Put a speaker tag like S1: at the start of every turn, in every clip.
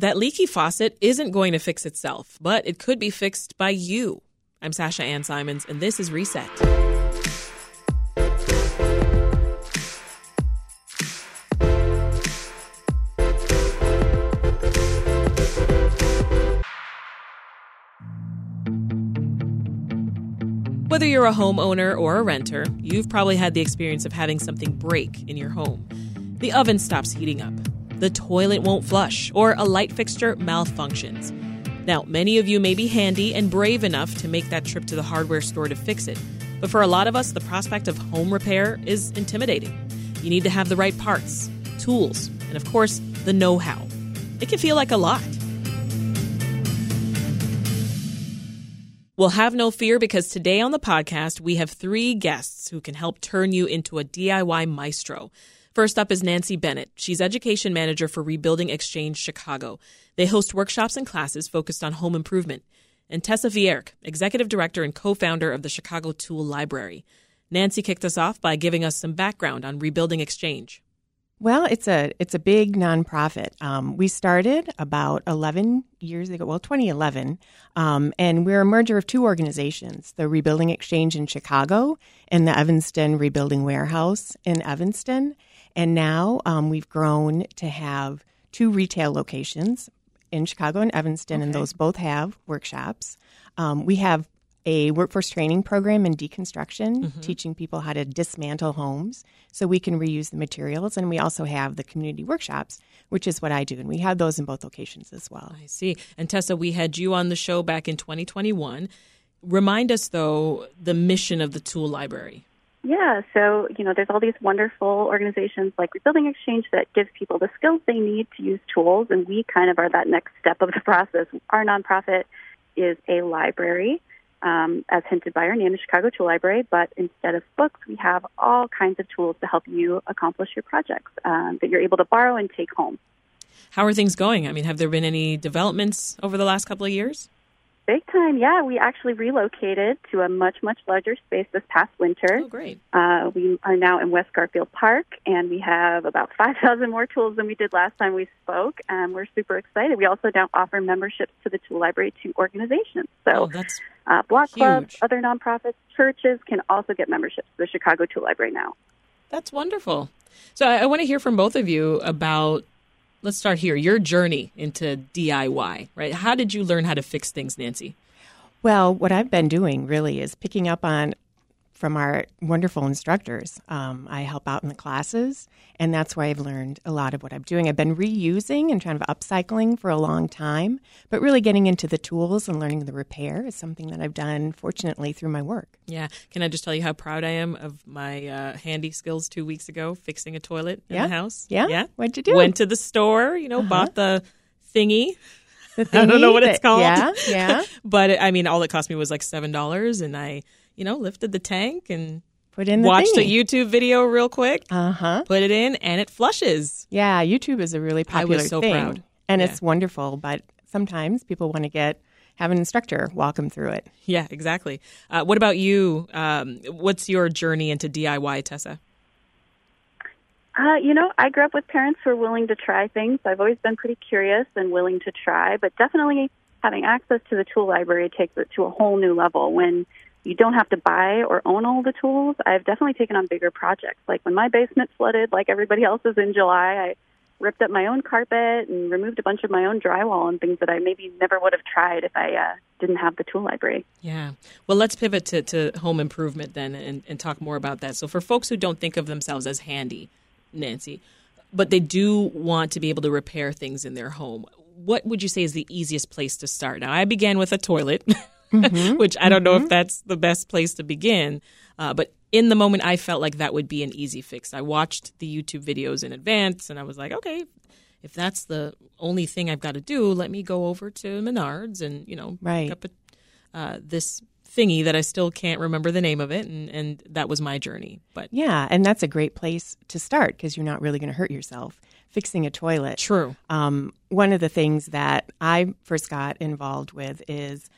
S1: That leaky faucet isn't going to fix itself, but it could be fixed by you. I'm Sasha Ann Simons, and this is Reset. Whether you're a homeowner or a renter, you've probably had the experience of having something break in your home. The oven stops heating up, the toilet won't flush, or a light fixture malfunctions. Now, many of you may be handy and brave enough to make that trip to the hardware store to fix it, but for a lot of us, the prospect of home repair is intimidating. You need to have the right parts, tools, and of course, the know how. It can feel like a lot. Well, have no fear because today on the podcast, we have three guests who can help turn you into a DIY maestro. First up is Nancy Bennett. She's education manager for Rebuilding Exchange Chicago. They host workshops and classes focused on home improvement. And Tessa Vierk, executive director and co founder of the Chicago Tool Library. Nancy kicked us off by giving us some background on Rebuilding Exchange.
S2: Well, it's a it's a big nonprofit. Um, we started about eleven years ago, well, 2011, um, and we're a merger of two organizations: the Rebuilding Exchange in Chicago and the Evanston Rebuilding Warehouse in Evanston. And now um, we've grown to have two retail locations in Chicago and Evanston, okay. and those both have workshops. Um, we have a workforce training program in deconstruction, mm-hmm. teaching people how to dismantle homes so we can reuse the materials. And we also have the community workshops, which is what I do. And we have those in both locations as well.
S1: I see. And Tessa, we had you on the show back in 2021. Remind us, though, the mission of the tool library.
S3: Yeah, so you know, there's all these wonderful organizations like Rebuilding Exchange that gives people the skills they need to use tools, and we kind of are that next step of the process. Our nonprofit is a library, um, as hinted by our name, the Chicago Tool Library. But instead of books, we have all kinds of tools to help you accomplish your projects um, that you're able to borrow and take home.
S1: How are things going? I mean, have there been any developments over the last couple of years?
S3: Big time, yeah. We actually relocated to a much, much larger space this past winter.
S1: Oh, great.
S3: Uh, we are now in West Garfield Park, and we have about 5,000 more tools than we did last time we spoke, and we're super excited. We also now offer memberships to the Tool Library to organizations. So,
S1: oh, that's
S3: uh, block
S1: huge.
S3: clubs, other nonprofits, churches can also get memberships to the Chicago Tool Library now.
S1: That's wonderful. So, I, I want to hear from both of you about let's start here. Your journey into DIY, right? How did you learn how to fix things, Nancy?
S2: Well, what I've been doing really is picking up on from our wonderful instructors. Um, I help out in the classes, and that's why I've learned a lot of what I'm doing. I've been reusing and kind of upcycling for a long time, but really getting into the tools and learning the repair is something that I've done, fortunately, through my work.
S1: Yeah. Can I just tell you how proud I am of my uh, handy skills two weeks ago fixing a toilet in
S2: yeah.
S1: the house?
S2: Yeah.
S1: Yeah.
S2: What'd you do?
S1: Went to the store, you know, uh-huh. bought the thingy.
S2: The
S1: I don't know what it's called.
S2: Yeah, yeah.
S1: but I mean, all it cost me was like seven dollars, and I you know, lifted the tank and
S2: put in the
S1: watched
S2: thingy.
S1: a YouTube video real quick.
S2: Uh huh.
S1: Put it in, and it flushes.
S2: Yeah, YouTube is a really popular
S1: I was so
S2: thing,
S1: proud.
S2: and
S1: Yeah.
S2: it's wonderful. But sometimes people want to get have an instructor walk them through it.
S1: Yeah, exactly. Uh, what about you? Um, what's your journey into DIY, Tessa?
S3: Uh, you know, I grew up with parents who are willing to try things. I've always been pretty curious and willing to try, but definitely having access to the tool library takes it to a whole new level. When you don't have to buy or own all the tools, I've definitely taken on bigger projects. Like when my basement flooded, like everybody else's in July, I ripped up my own carpet and removed a bunch of my own drywall and things that I maybe never would have tried if I uh, didn't have the tool library.
S1: Yeah. Well, let's pivot to, to home improvement then and, and talk more about that. So, for folks who don't think of themselves as handy, Nancy, but they do want to be able to repair things in their home, what would you say is the easiest place to start? Now, I began with a toilet, mm-hmm. which I don't know if mm-hmm. that's the best place to begin. Uh, but in the moment, I felt like that would be an easy fix. I watched the YouTube videos in advance and I was like, okay, if that's the only thing I've got to do, let me go over to Menards and, you know,
S2: right.
S1: pick up a, uh, this thingy that I still can't remember the name of it. And, and that was my journey. But
S2: yeah, and that's a great place to start because you're not really going to hurt yourself fixing a toilet.
S1: True. Um,
S2: one of the things that I first got involved with is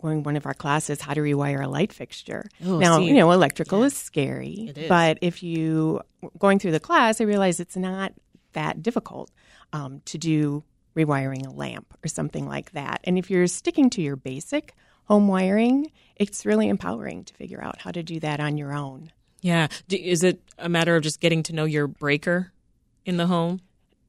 S2: going one of our classes how to rewire a light fixture. Oh, now, see. you know, electrical yeah. is scary, but if you going through the class, I realized it's not that difficult um, to do rewiring a lamp or something like that. And if you're sticking to your basic home wiring, it's really empowering to figure out how to do that on your own.
S1: Yeah. Is it a matter of just getting to know your breaker in the home?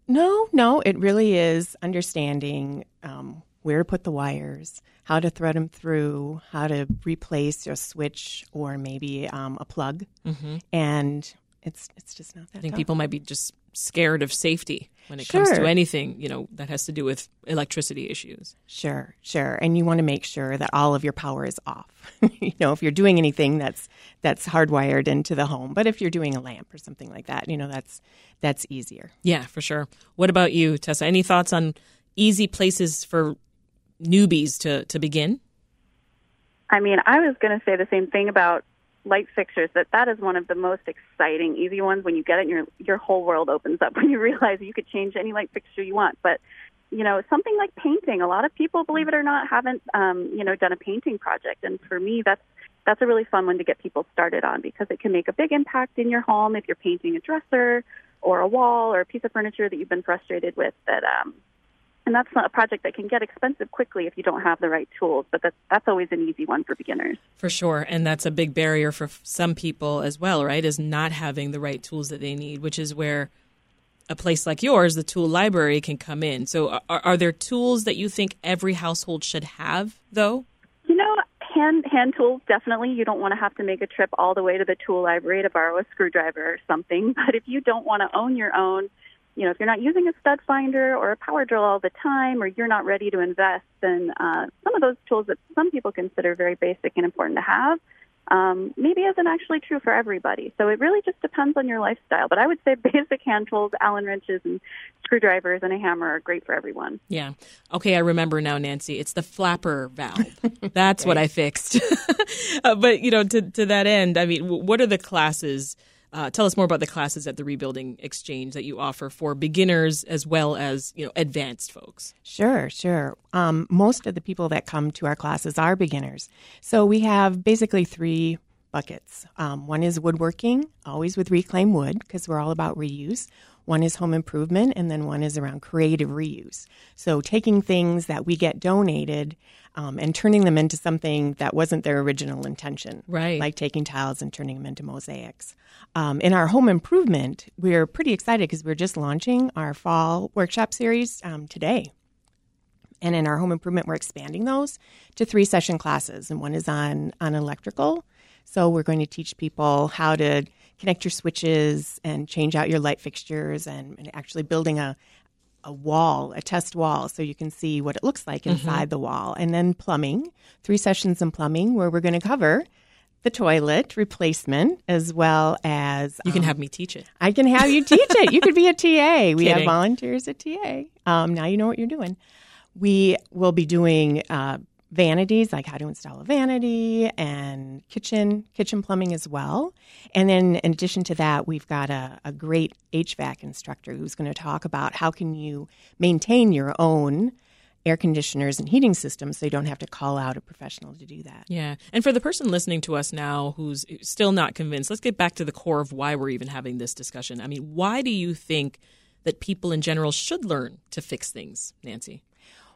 S2: No, no. It really is understanding um, where to put the wires, how to thread them through, how to replace a switch or maybe um, a plug, mm-hmm. and it's it's just not that.
S1: I think
S2: tough.
S1: people might be just scared of safety when it sure. comes to anything you know that has to do with electricity issues.
S2: Sure, sure, and you want to make sure that all of your power is off. you know, if you're doing anything that's that's hardwired into the home, but if you're doing a lamp or something like that, you know, that's that's easier.
S1: Yeah, for sure. What about you, Tessa? Any thoughts on easy places for newbies to, to begin?
S3: I mean, I was going to say the same thing about light fixtures that that is one of the most exciting easy ones when you get it your your whole world opens up when you realize you could change any light fixture you want but you know something like painting a lot of people believe it or not haven't um you know done a painting project and for me that's that's a really fun one to get people started on because it can make a big impact in your home if you're painting a dresser or a wall or a piece of furniture that you've been frustrated with that um and that's not a project that can get expensive quickly if you don't have the right tools. But that's that's always an easy one for beginners.
S1: For sure, and that's a big barrier for some people as well, right? Is not having the right tools that they need, which is where a place like yours, the tool library, can come in. So, are, are there tools that you think every household should have, though?
S3: You know, hand hand tools definitely. You don't want to have to make a trip all the way to the tool library to borrow a screwdriver or something. But if you don't want to own your own you know, if you're not using a stud finder or a power drill all the time, or you're not ready to invest, then uh, some of those tools that some people consider very basic and important to have um, maybe isn't actually true for everybody. So it really just depends on your lifestyle. But I would say basic hand tools, Allen wrenches, and screwdrivers and a hammer are great for everyone.
S1: Yeah. Okay, I remember now, Nancy. It's the flapper valve. That's right. what I fixed. uh, but you know, to to that end, I mean, what are the classes? Uh, tell us more about the classes at the Rebuilding Exchange that you offer for beginners as well as you know advanced folks.
S2: Sure, sure. Um, most of the people that come to our classes are beginners, so we have basically three buckets. Um, one is woodworking, always with reclaimed wood because we're all about reuse. One is home improvement, and then one is around creative reuse. So taking things that we get donated um, and turning them into something that wasn't their original intention.
S1: Right.
S2: Like taking tiles and turning them into mosaics. Um, in our home improvement, we're pretty excited because we're just launching our fall workshop series um, today. And in our home improvement, we're expanding those to three session classes, and one is on on electrical. So we're going to teach people how to connect your switches and change out your light fixtures, and, and actually building a a wall, a test wall, so you can see what it looks like mm-hmm. inside mm-hmm. the wall. And then plumbing, three sessions in plumbing, where we're going to cover the toilet replacement as well as
S1: you can um, have me teach it.
S2: I can have you teach it. You could be a TA. We have volunteers at TA. Um, now you know what you're doing. We will be doing uh, vanities, like how to install a vanity, and kitchen kitchen plumbing as well. And then in addition to that, we've got a, a great HVAC instructor who's going to talk about how can you maintain your own air conditioners and heating systems so you don't have to call out a professional to do that.
S1: Yeah. And for the person listening to us now who's still not convinced, let's get back to the core of why we're even having this discussion. I mean, why do you think that people in general should learn to fix things, Nancy?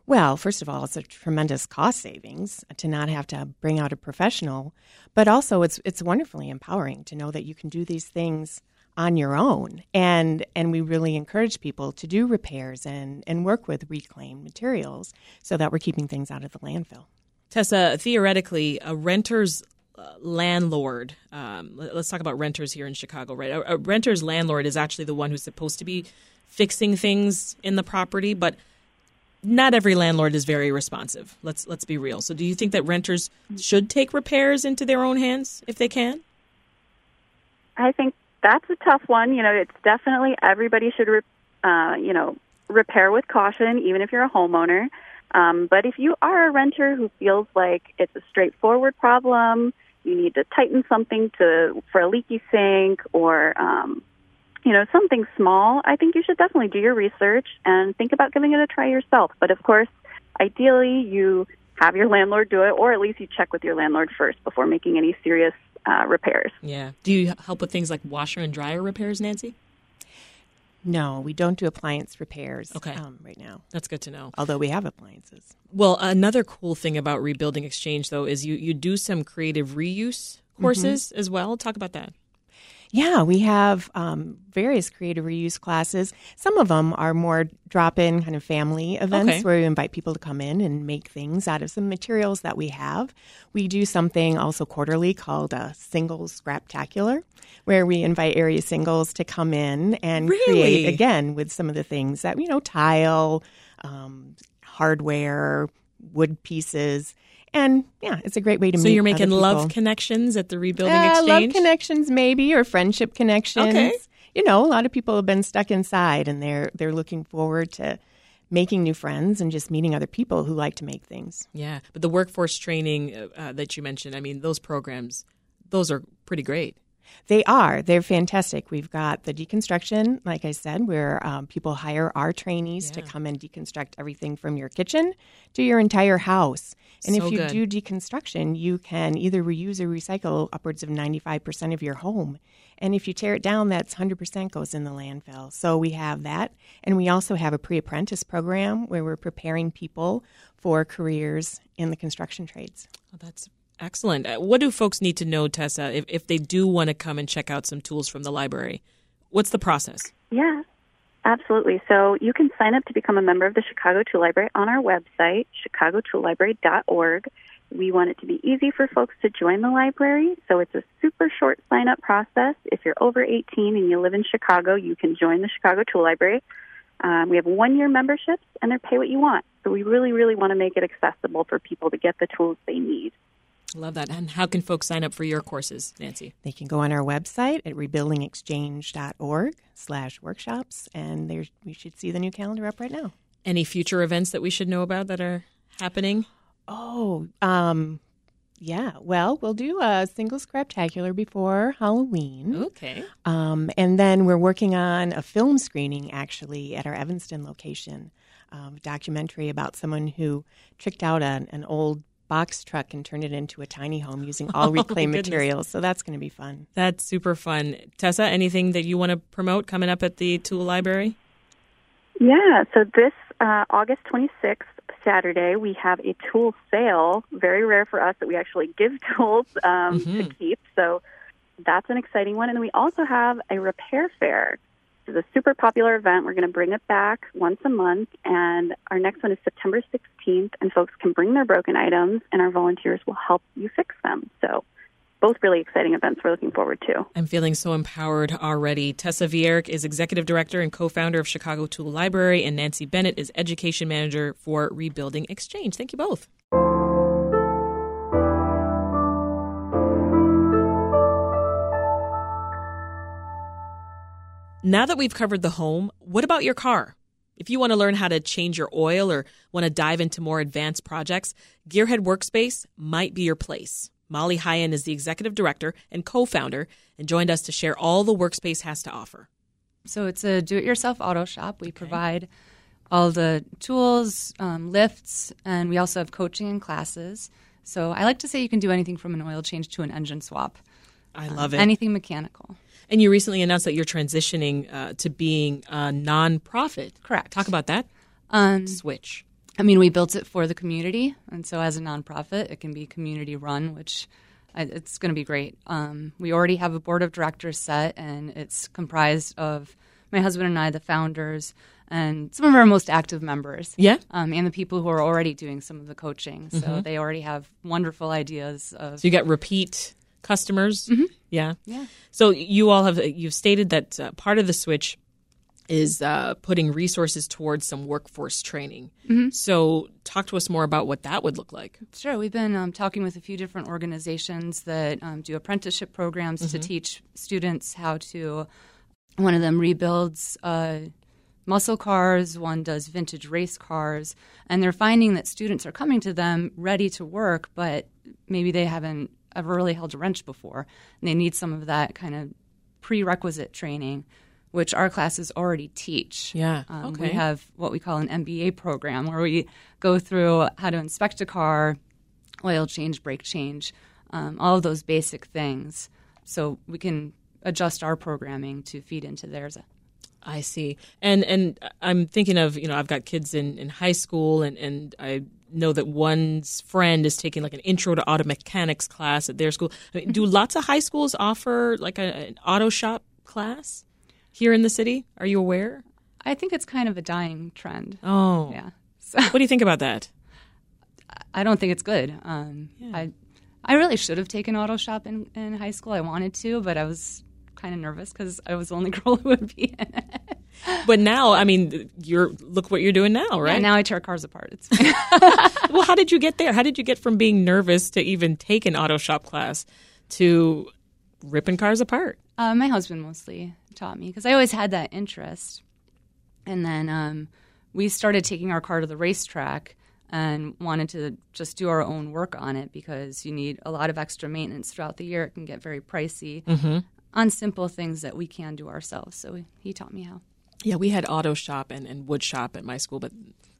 S2: Well, first of all, it's a tremendous cost savings to not have to bring out a professional, but also it's it's wonderfully empowering to know that you can do these things on your own. And and we really encourage people to do repairs and, and work with reclaimed materials so that we're keeping things out of the landfill.
S1: Tessa, theoretically, a renter's uh, landlord, um, let's talk about renters here in Chicago, right? A, a renter's landlord is actually the one who's supposed to be fixing things in the property, but not every landlord is very responsive. Let's let's be real. So, do you think that renters should take repairs into their own hands if they can?
S3: I think that's a tough one. You know, it's definitely everybody should, re- uh, you know, repair with caution, even if you're a homeowner. Um, but if you are a renter who feels like it's a straightforward problem, you need to tighten something to for a leaky sink or um, you know something small, I think you should definitely do your research and think about giving it a try yourself. But of course, ideally you have your landlord do it, or at least you check with your landlord first before making any serious uh, repairs.
S1: Yeah. Do you help with things like washer and dryer repairs, Nancy?
S2: No, we don't do appliance repairs
S1: okay.
S2: um, right now.
S1: That's good to know.
S2: Although we have appliances.
S1: Well, another cool thing about Rebuilding Exchange, though, is you, you do some creative reuse courses mm-hmm. as well. Talk about that.
S2: Yeah, we have um, various creative reuse classes. Some of them are more drop in kind of family events okay. where we invite people to come in and make things out of some materials that we have. We do something also quarterly called a singles scraptacular, where we invite area singles to come in and
S1: really?
S2: create again with some of the things that, you know, tile, um, hardware, wood pieces and yeah, it's a great way to
S1: so
S2: meet.
S1: So you're making
S2: love
S1: connections at the rebuilding
S2: uh,
S1: exchange.
S2: Love connections, maybe, or friendship connections.
S1: Okay.
S2: You know, a lot of people have been stuck inside, and they're they're looking forward to making new friends and just meeting other people who like to make things.
S1: Yeah, but the workforce training uh, uh that you mentioned, I mean, those programs, those are pretty great.
S2: They are. They're fantastic. We've got the deconstruction, like I said, where um, people hire our trainees yeah. to come and deconstruct everything from your kitchen to your entire house. And
S1: so
S2: if you
S1: good.
S2: do deconstruction, you can either reuse or recycle upwards of 95% of your home. And if you tear it down, that's 100% goes in the landfill. So we have that. And we also have a pre apprentice program where we're preparing people for careers in the construction trades.
S1: Oh, that's Excellent. Uh, what do folks need to know, Tessa, if, if they do want to come and check out some tools from the library? What's the process?
S3: Yeah, absolutely. So you can sign up to become a member of the Chicago Tool Library on our website, chicagotoollibrary.org. We want it to be easy for folks to join the library, so it's a super short sign up process. If you're over 18 and you live in Chicago, you can join the Chicago Tool Library. Um, we have one year memberships, and they're pay what you want. So we really, really want to make it accessible for people to get the tools they need.
S1: Love that. And how can folks sign up for your courses, Nancy?
S2: They can go on our website at rebuildingexchange.org slash workshops, and there's, we should see the new calendar up right now.
S1: Any future events that we should know about that are happening?
S2: Oh, um, yeah. Well, we'll do a single scraptacular before Halloween.
S1: Okay.
S2: Um, and then we're working on a film screening actually at our Evanston location. Um, documentary about someone who tricked out an, an old box truck and turned it into a tiny home using all reclaimed oh, materials. So that's going to be fun.
S1: That's super fun. Tessa, anything that you want to promote coming up at the Tool Library?
S3: Yeah, so this uh, August 26th, Saturday, we have a tool sale. Very rare for us that we actually give tools um, mm-hmm. to keep. So that's an exciting one. And we also have a repair fair is a super popular event. We're going to bring it back once a month, and our next one is September 16th. And folks can bring their broken items, and our volunteers will help you fix them. So, both really exciting events we're looking forward to.
S1: I'm feeling so empowered already. Tessa Vierk is executive director and co founder of Chicago Tool Library, and Nancy Bennett is education manager for Rebuilding Exchange. Thank you both. Now that we've covered the home, what about your car? If you want to learn how to change your oil or want to dive into more advanced projects, Gearhead Workspace might be your place. Molly Heyen is the executive director and co founder and joined us to share all the Workspace has to offer.
S4: So it's a do it yourself auto shop. We okay. provide all the tools, um, lifts, and we also have coaching and classes. So I like to say you can do anything from an oil change to an engine swap.
S1: I love
S4: um,
S1: it.
S4: Anything mechanical.
S1: And you recently announced that you're transitioning uh, to being a nonprofit.
S4: Correct.
S1: Talk about that.
S4: Um,
S1: Switch.
S4: I mean, we built it for the community, and so as a nonprofit, it can be community run, which it's going to be great. Um, we already have a board of directors set, and it's comprised of my husband and I, the founders, and some of our most active members.
S1: Yeah.
S4: Um, and the people who are already doing some of the coaching. So they already have wonderful ideas of
S1: So you got repeat customers. Yeah.
S4: Yeah.
S1: So you all have you've stated that uh, part of the switch is uh, putting resources towards some workforce training. So talk to us more about what that would look like.
S4: Sure. We've been um, talking with a few different organizations that um, do apprenticeship programs to teach students how to. One of them rebuilds uh, muscle cars, one does vintage race cars, and they're finding that students are coming to them ready to work, but maybe they haven't ever really held a wrench before. And they need some of that kind of prerequisite training, which our classes already teach.
S1: Yeah.
S4: Um,
S1: okay.
S4: We have what we call an MBA program where we go through how to inspect a car, oil change, brake change, um, all of those basic things. So we can adjust our programming to feed into theirs.
S1: I see. And and I'm thinking of, you know, I've got kids in, in high school and, and I know that one's friend is taking like an intro to auto mechanics class at their school. I mean, do lots of high schools offer like a, an auto shop class here in the city? Are you aware?
S4: I think it's kind of a dying trend.
S1: Oh.
S4: Yeah. So
S1: What do you think about that?
S4: I don't think it's good. Um, I I really should have taken auto shop in, in high school. I wanted to, but I was kind of nervous because I was the only girl who would be in it.
S1: But now, I mean, you're look what you're doing now, right?
S4: And now I tear cars apart. It's
S1: well, how did you get there? How did you get from being nervous to even take an auto shop class to ripping cars apart?
S4: Uh, my husband mostly taught me because I always had that interest. And then um, we started taking our car to the racetrack and wanted to just do our own work on it because you need a lot of extra maintenance throughout the year. It can get very pricey on simple things that we can do ourselves. So he taught me how.
S1: Yeah, we had auto shop and, and wood shop at my school, but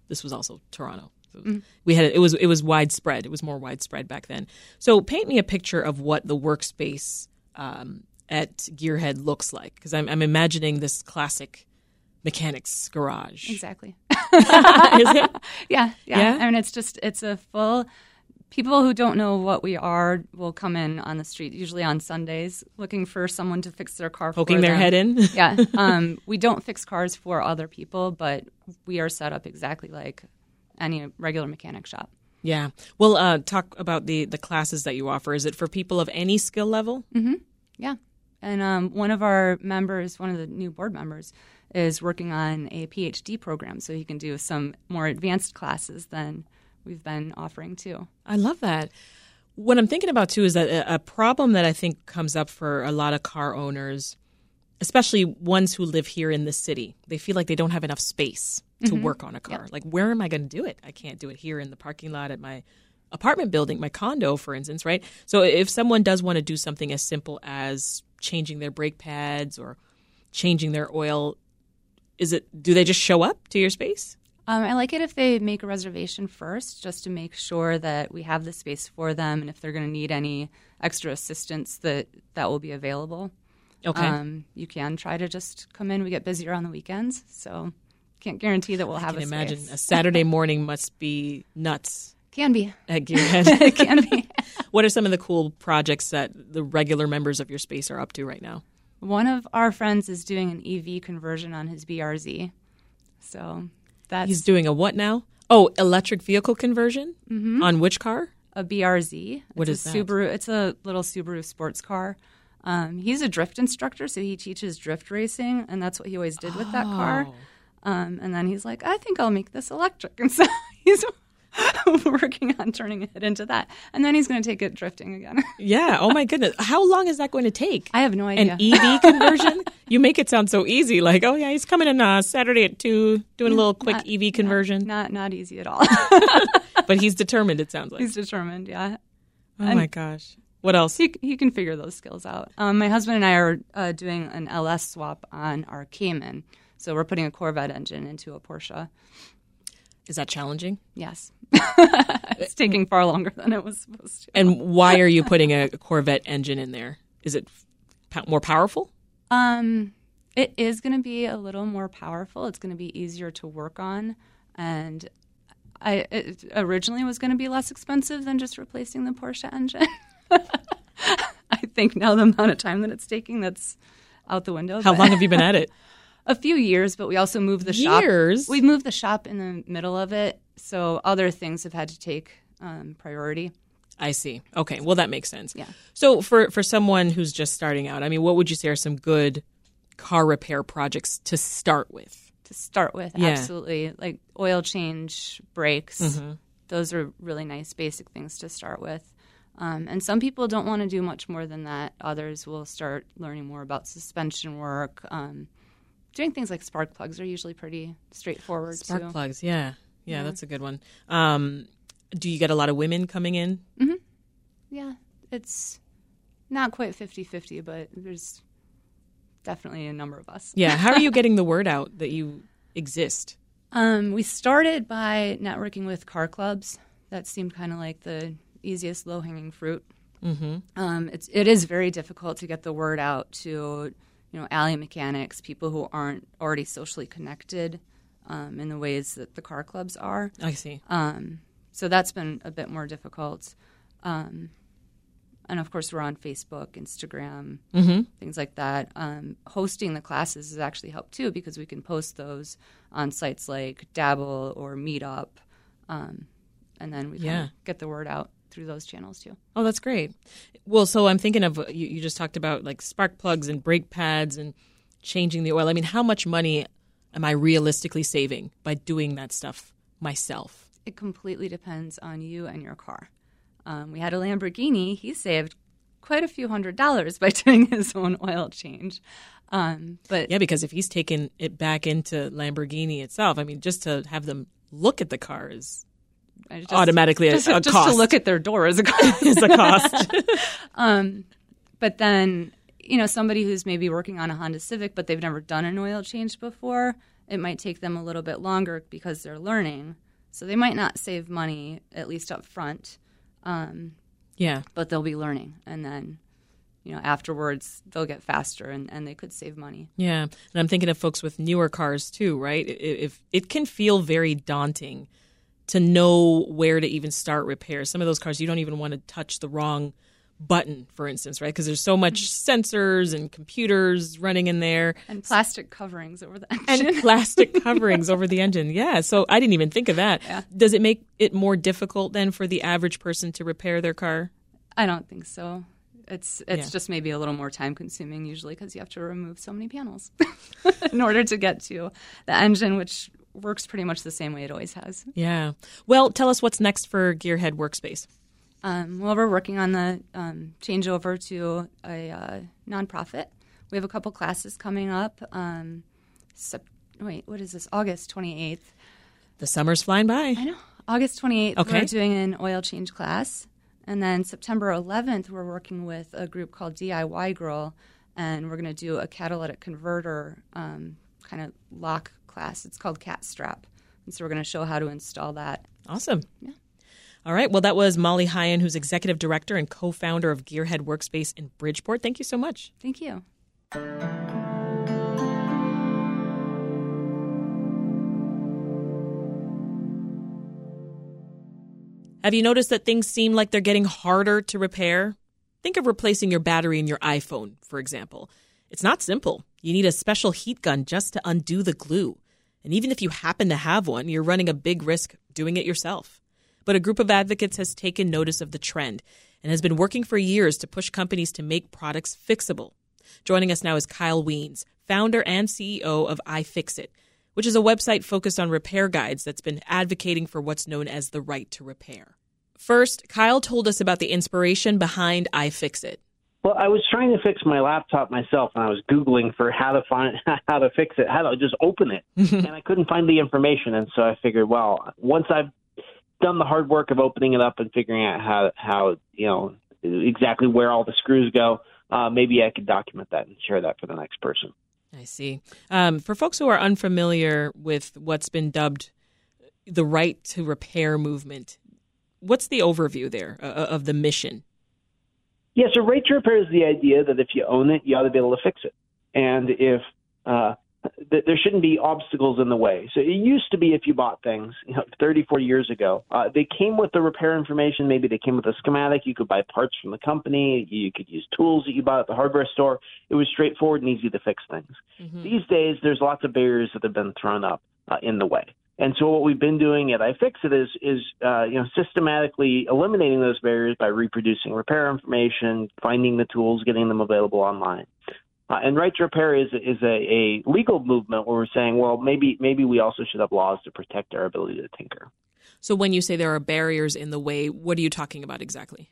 S1: this was also Toronto. So We had it was it was widespread. It was more widespread back then. So paint me a picture of what the workspace um, at Gearhead looks like, because I'm, I'm imagining this classic mechanics garage.
S4: Exactly.
S1: Is it?
S4: Yeah, yeah.
S1: Yeah?
S4: I mean, it's just it's a full. People who don't know what we are will come in on the street, usually on Sundays, looking for someone to fix their car.
S1: Poking their
S4: them.
S1: head in.
S4: yeah. Um, we don't fix cars for other people, but we are set up exactly like any regular mechanic shop.
S1: Yeah. Well, uh, talk about the the classes that you offer. Is it for people of any skill level? Mm-hmm.
S4: Yeah. And um, one of our members, one of the new board members, is working on a PhD program, so he can do some more advanced classes than we've been offering too.
S1: I love that. What I'm thinking about too is that a- problem that I think comes up for a lot of car owners, especially ones who live here in the city, they feel like they don't have enough space to mm-hmm. work on a car. Like, where am I going to do it? I can't do it here in the parking lot at my apartment building, my condo, for instance, right? So, if someone does want to do something as simple as changing their brake pads or changing their oil, is it do they just show up to your space?
S4: Um, I like it if they make a reservation first, just to make sure that we have the space for them, and if they're going to need any extra assistance, that that will be available.
S1: Okay.
S4: Um, you can try to just come in. We get busier on the weekends, so can't guarantee that we'll have a space.
S1: I can
S4: a
S1: imagine a Saturday morning must be nuts
S4: Can be.
S1: at Gearhead.
S4: can be.
S1: what are some of the cool projects that the regular members of your space are up to right now?
S4: One of our friends is doing an EV conversion on his BRZ, so that's
S1: He's doing a what now? Oh, electric vehicle conversion on which car?
S4: a BRZ.
S1: What
S4: it's
S1: is
S4: a
S1: that?
S4: Subaru. It's a little Subaru sports car. Um, he's a drift instructor, so he teaches drift racing, and that's what he always did with that car.
S1: Oh.
S4: Um, and then he's like, I think I'll make this electric, and so he's working on turning it into that. And then he's going to take it drifting again.
S1: Yeah. Oh my goodness. How long is that going to take?
S4: I have no idea. An.
S1: EV conversion? you make it sound so easy. Like, oh yeah, he's coming in uh, Saturday at two, doing a little quick
S4: Not-
S1: EV conversion.
S4: not not easy at all.
S1: But he's determined. It sounds like.
S4: he's determined. Yeah.
S1: oh my gosh. What else?
S4: He, he can figure those skills out. Um, my husband and I are uh, doing an LS swap on our Cayman. So we're putting a Corvette engine into a Porsche.
S1: Is that challenging?
S4: Yes. it's taking far longer than it was supposed to.
S1: And why are you putting a Corvette engine in there? Is it more powerful?
S4: Um, it is going to be a little more powerful. It's going to be easier to work on. And I it originally was going to be less expensive than just replacing the Porsche engine. I think now the amount of time that it's taking that's out the window.
S1: How
S4: but-
S1: long have you been at it?
S4: a few years, but we also moved the shop.
S1: Years?
S4: We moved the shop in the middle of it, so other things have had to take um, priority.
S1: I see. Okay, well that makes sense.
S4: Yeah.
S1: So for for someone who's just starting out, I mean, what would you say are some good car repair projects to start with?
S4: To start with,
S1: Yeah.
S4: absolutely, like oil change, brakes.
S1: Mm-hmm.
S4: Those are really nice basic things to start with. Um, and some people don't want to do much more than that. Others will start learning more about suspension work. Um, doing things like spark plugs are usually pretty straightforward
S1: Spark
S4: too.
S1: plugs, yeah. yeah, that's a good one. Um, do you get a lot of women coming in?
S4: Yeah, it's not quite 50-50, but there's definitely a number of us.
S1: Yeah. How are you getting the word out that you exist?
S4: Um, we started by networking with car clubs. That seemed kind of like the easiest low hanging fruit. Mm-hmm. Um, it's it is very difficult to get the word out to you know alley mechanics, people who aren't already socially connected um, in the ways that the car clubs are.
S1: I see.
S4: Um, so that's been a bit more difficult. Um, and of course, we're on Facebook, Instagram, things like that. Um, hosting the classes has actually helped too because we can post those on sites like Dabble or Meetup, um, and then we
S1: Yeah.
S4: get the word out through those channels too.
S1: Oh, that's great. Well, so I'm thinking of you, you just talked about like spark plugs and brake pads and changing the oil. I mean, how much money am I realistically saving by doing that stuff myself?
S4: It completely depends on you and your car. Um, we had a Lamborghini. He saved quite a few hundred dollars by doing his own oil change. Um, but
S1: Yeah, because if he's taken it back into Lamborghini itself, I mean, just to have them look at the car is
S4: just-
S1: automatically a,
S4: just,
S1: a
S4: just
S1: cost.
S4: to look at their door is a cost.
S1: is a cost.
S4: but then, you know, somebody who's maybe working on a Honda Civic, but they've never done an oil change before, it might take them a little bit longer because they're learning. So they might not save money at least up front, um,
S1: yeah.
S4: but they'll be learning, and then, you know, afterwards they'll get faster and, and they could save money.
S1: Yeah, and I'm thinking of folks with newer cars too, right? I- If it can feel very daunting to know where to even start repairs. Some of those cars you don't even want to touch the wrong button, for instance, right? Because there's so much sensors and computers running in there.
S4: And plastic coverings over the engine.
S1: And plastic coverings over the engine. Yeah. So I didn't even think of that. Does it make it more difficult then for the average person to repair their car?
S4: I don't think so. It's it's
S1: Yeah.
S4: just maybe a little more time consuming usually because you have to remove so many panels in order to get to the engine, which works pretty much the same way it always has.
S1: Yeah. Well, tell us what's next for Gearhead Workspace.
S4: Um, well, we're working on the um, changeover to a uh, nonprofit. We have a couple classes coming up. Um, sep- wait, what is this? August twenty eighth.
S1: The summer's flying by.
S4: I know. August 28th,
S1: Okay.
S4: we're doing an oil change class. And then September 11th, we're working with a group called DIY Girl, and we're going to do a catalytic converter um, kind of lock class. It's called Cat Strap. And so we're going to show how to install that.
S1: Awesome. Yeah. All right. Well, that was Molly Heyen, who's executive director and co founder of Gearhead Workspace in Bridgeport. Thank you so much.
S4: Thank you.
S1: Have you noticed that things seem like they're getting harder to repair? Think of replacing your battery in your iPhone, for example. It's not simple. You need a special heat gun just to undo the glue. And even if you happen to have one, you're running a big risk doing it yourself. But a group of advocates has taken notice of the trend and has been working for years to push companies to make products fixable. Joining us now is Kyle Wiens, founder and CEO of iFixit, which is a website focused on repair guides that's been advocating for what's known as the right to repair. First, Kyle told us about the inspiration behind iFixit.
S5: Well, I was trying to fix my laptop myself, and I was googling for how to find how to fix it, how to just open it, and I couldn't find the information. And so I figured, well, once I've done the hard work of opening it up and figuring out how how you know exactly where all the screws go, uh, maybe I could document that and share that for the next person.
S1: I see. Um, for folks who are unfamiliar with what's been dubbed the right to repair movement, what's the overview there uh, of the mission?
S5: Yeah, so right to repair is the idea that if you own it, you ought to be able to fix it. And if uh, there shouldn't be obstacles in the way. So it used to be if you bought things you know, 30, 40 years ago, uh, they came with the repair information. Maybe they came with a schematic. You could buy parts from the company. You could use tools that you bought at the hardware store. It was straightforward and easy to fix things. Mm-hmm. These days, there's lots of barriers that have been thrown up uh, in the way. And so what we've been doing at iFixit is is uh, you know systematically eliminating those barriers by reproducing repair information, finding the tools, getting them available online. Uh, and right to repair is is a, a legal movement where we're saying, well, maybe maybe we also should have laws to protect our ability to tinker.
S1: So when you say there are barriers in the way, what are you talking about exactly?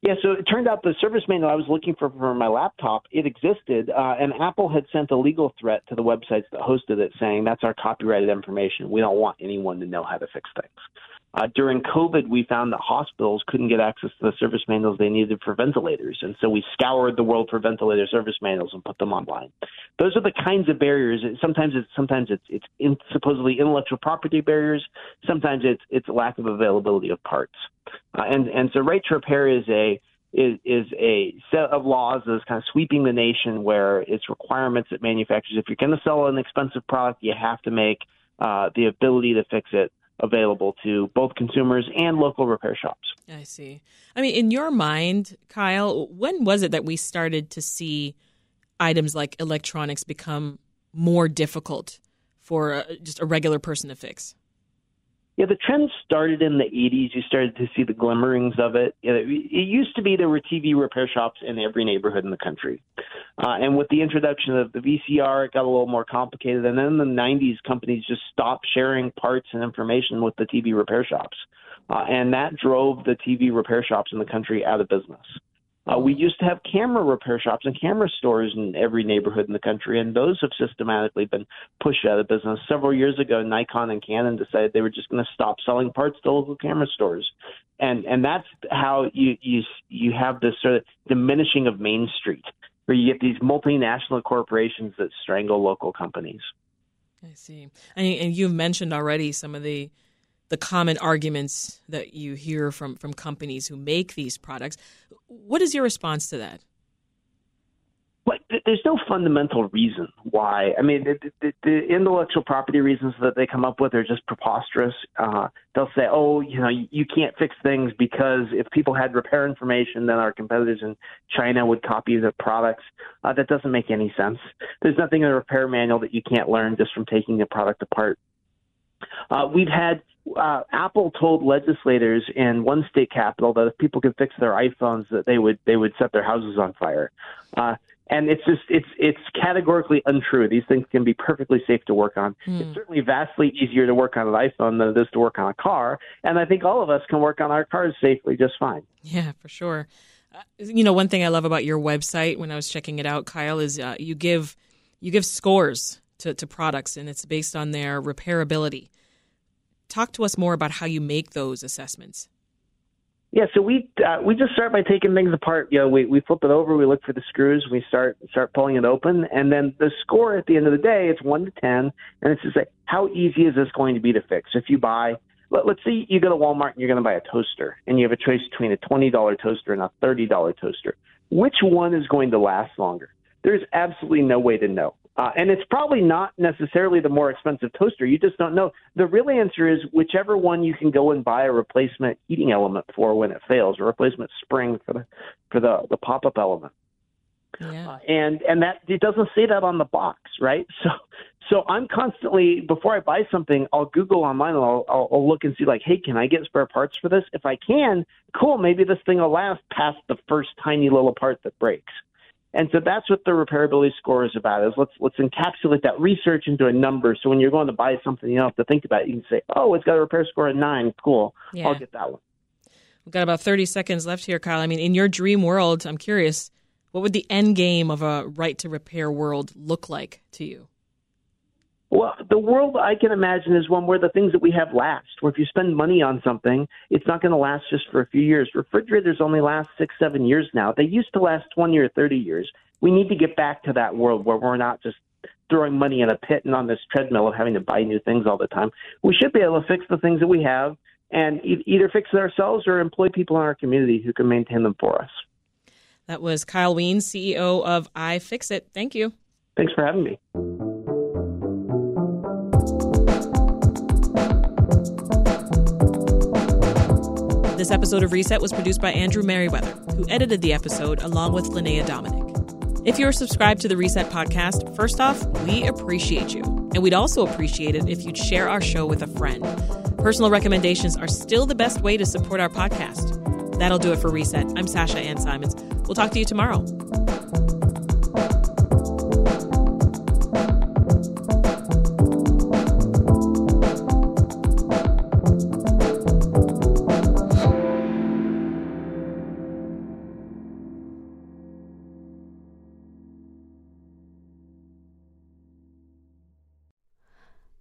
S5: Yeah, so it turned out the service manual I was looking for for my laptop, it existed, uh, and Apple had sent a legal threat to the websites that hosted it saying that's our copyrighted information. We don't want anyone to know how to fix things. Uh, during COVID, we found that hospitals couldn't get access to the service manuals they needed for ventilators, and so we scoured the world for ventilator service manuals and put them online. Those are the kinds of barriers. Sometimes it's sometimes it's it's in, supposedly intellectual property barriers. Sometimes it's it's lack of availability of parts, uh, and and so right to repair is a is, is a set of laws that is kind of sweeping the nation where it's requirements that manufacturers, if you're going to sell an expensive product, you have to make uh, the ability to fix it available to both consumers and local repair shops.
S1: I see. I mean, in your mind, Kyle, when was it that we started to see items like electronics become more difficult for a, just a regular person to fix?
S5: Yeah, the trend started in the 80s. You started to see the glimmerings of it. It used to be there were TV repair shops in every neighborhood in the country. Uh, and with the introduction of the VCR, it got a little more complicated. And then in the 90s, companies just stopped sharing parts and information with the TV repair shops. Uh, and that drove the TV repair shops in the country out of business. Uh, we used to have camera repair shops and camera stores in every neighborhood in the country, and those have systematically been pushed out of business. Several years ago, Nikon and Canon decided they were just going to stop selling parts to local camera stores, and and that's how you you you have this sort of diminishing of Main Street, where you get these multinational corporations that strangle local companies.
S1: I see, and, and you've mentioned already some of the the common arguments that you hear from from companies who make these products. What is your response to that?
S5: Well, there's no fundamental reason why. I mean, the, the, the, intellectual property reasons that they come up with are just preposterous. Uh, they'll say, "Oh, you know, you can't fix things because if people had repair information, then our competitors in China would copy the products." Uh, that doesn't make any sense. There's nothing in a repair manual that you can't learn just from taking a product apart. Uh, we've had uh, Apple told legislators in one state capital that if people could fix their iPhones, that they would they would set their houses on fire. Uh, and it's just it's it's categorically untrue. These things can be perfectly safe to work on. Mm. It's certainly vastly easier to work on an iPhone than it is to work on a car. And I think all of us can work on our cars safely just fine.
S1: Yeah, for sure. Uh, you know, one thing I love about your website when I was checking it out, Kyle, is uh, you give you give scores to, to products, and it's based on their repairability. Talk to us more about how you make those assessments.
S5: Yeah, so we uh, we just start by taking things apart. You know, we we flip it over, we look for the screws, we start start pulling it open, and then the score at the end of the day, it's one to ten, and it's just like how easy is this going to be to fix? If you buy, let, let's say you go to Walmart and you're going to buy a toaster, and you have a choice between a twenty dollar toaster and a thirty dollar toaster. Which one is going to last longer? There's absolutely no way to know. Uh, and it's probably not necessarily the more expensive toaster. You just don't know. The real answer is whichever one you can go and buy a replacement heating element for when it fails, a replacement spring for the for the the pop up element. Yeah. Uh, and and that it doesn't say that on the box, right? So so I'm constantly before I buy something, I'll Google online and I'll, I'll, I'll look and see like, hey, can I get spare parts for this? If I can, cool. Maybe this thing will last past the first tiny little part that breaks. And so that's what the repairability score is about. Is let's let's encapsulate that research into a number. So when you're going to buy something, you don't have to think about it. You can say, "Oh, it's got a repair score of nine. Cool. Yeah. I'll get that one."
S1: We've got about 30 seconds left here, Kyle. I mean, in your dream world, I'm curious, what would the end game of a right to repair world look like to you?
S5: Well, the world I can imagine is one where the things that we have last. Where if you spend money on something, it's not going to last just for a few years. Refrigerators only last six, seven years now. They used to last 20 or 30 years. We need to get back to that world where we're not just throwing money in a pit and on this treadmill of having to buy new things all the time. We should be able to fix the things that we have and e- either fix it ourselves or employ people in our community who can maintain them for us.
S1: That was Kyle Wiens, CEO of iFixit. Thank you.
S5: Thanks for having me.
S1: This episode of Reset was produced by Andrew Merriweather, who edited the episode along with Linnea Dominic. If you're subscribed to the Reset podcast, first off, we appreciate you. And we'd also appreciate it if you'd share our show with a friend. Personal recommendations are still the best way to support our podcast. That'll do it for Reset. I'm Sasha Ann Simons. We'll talk to you tomorrow.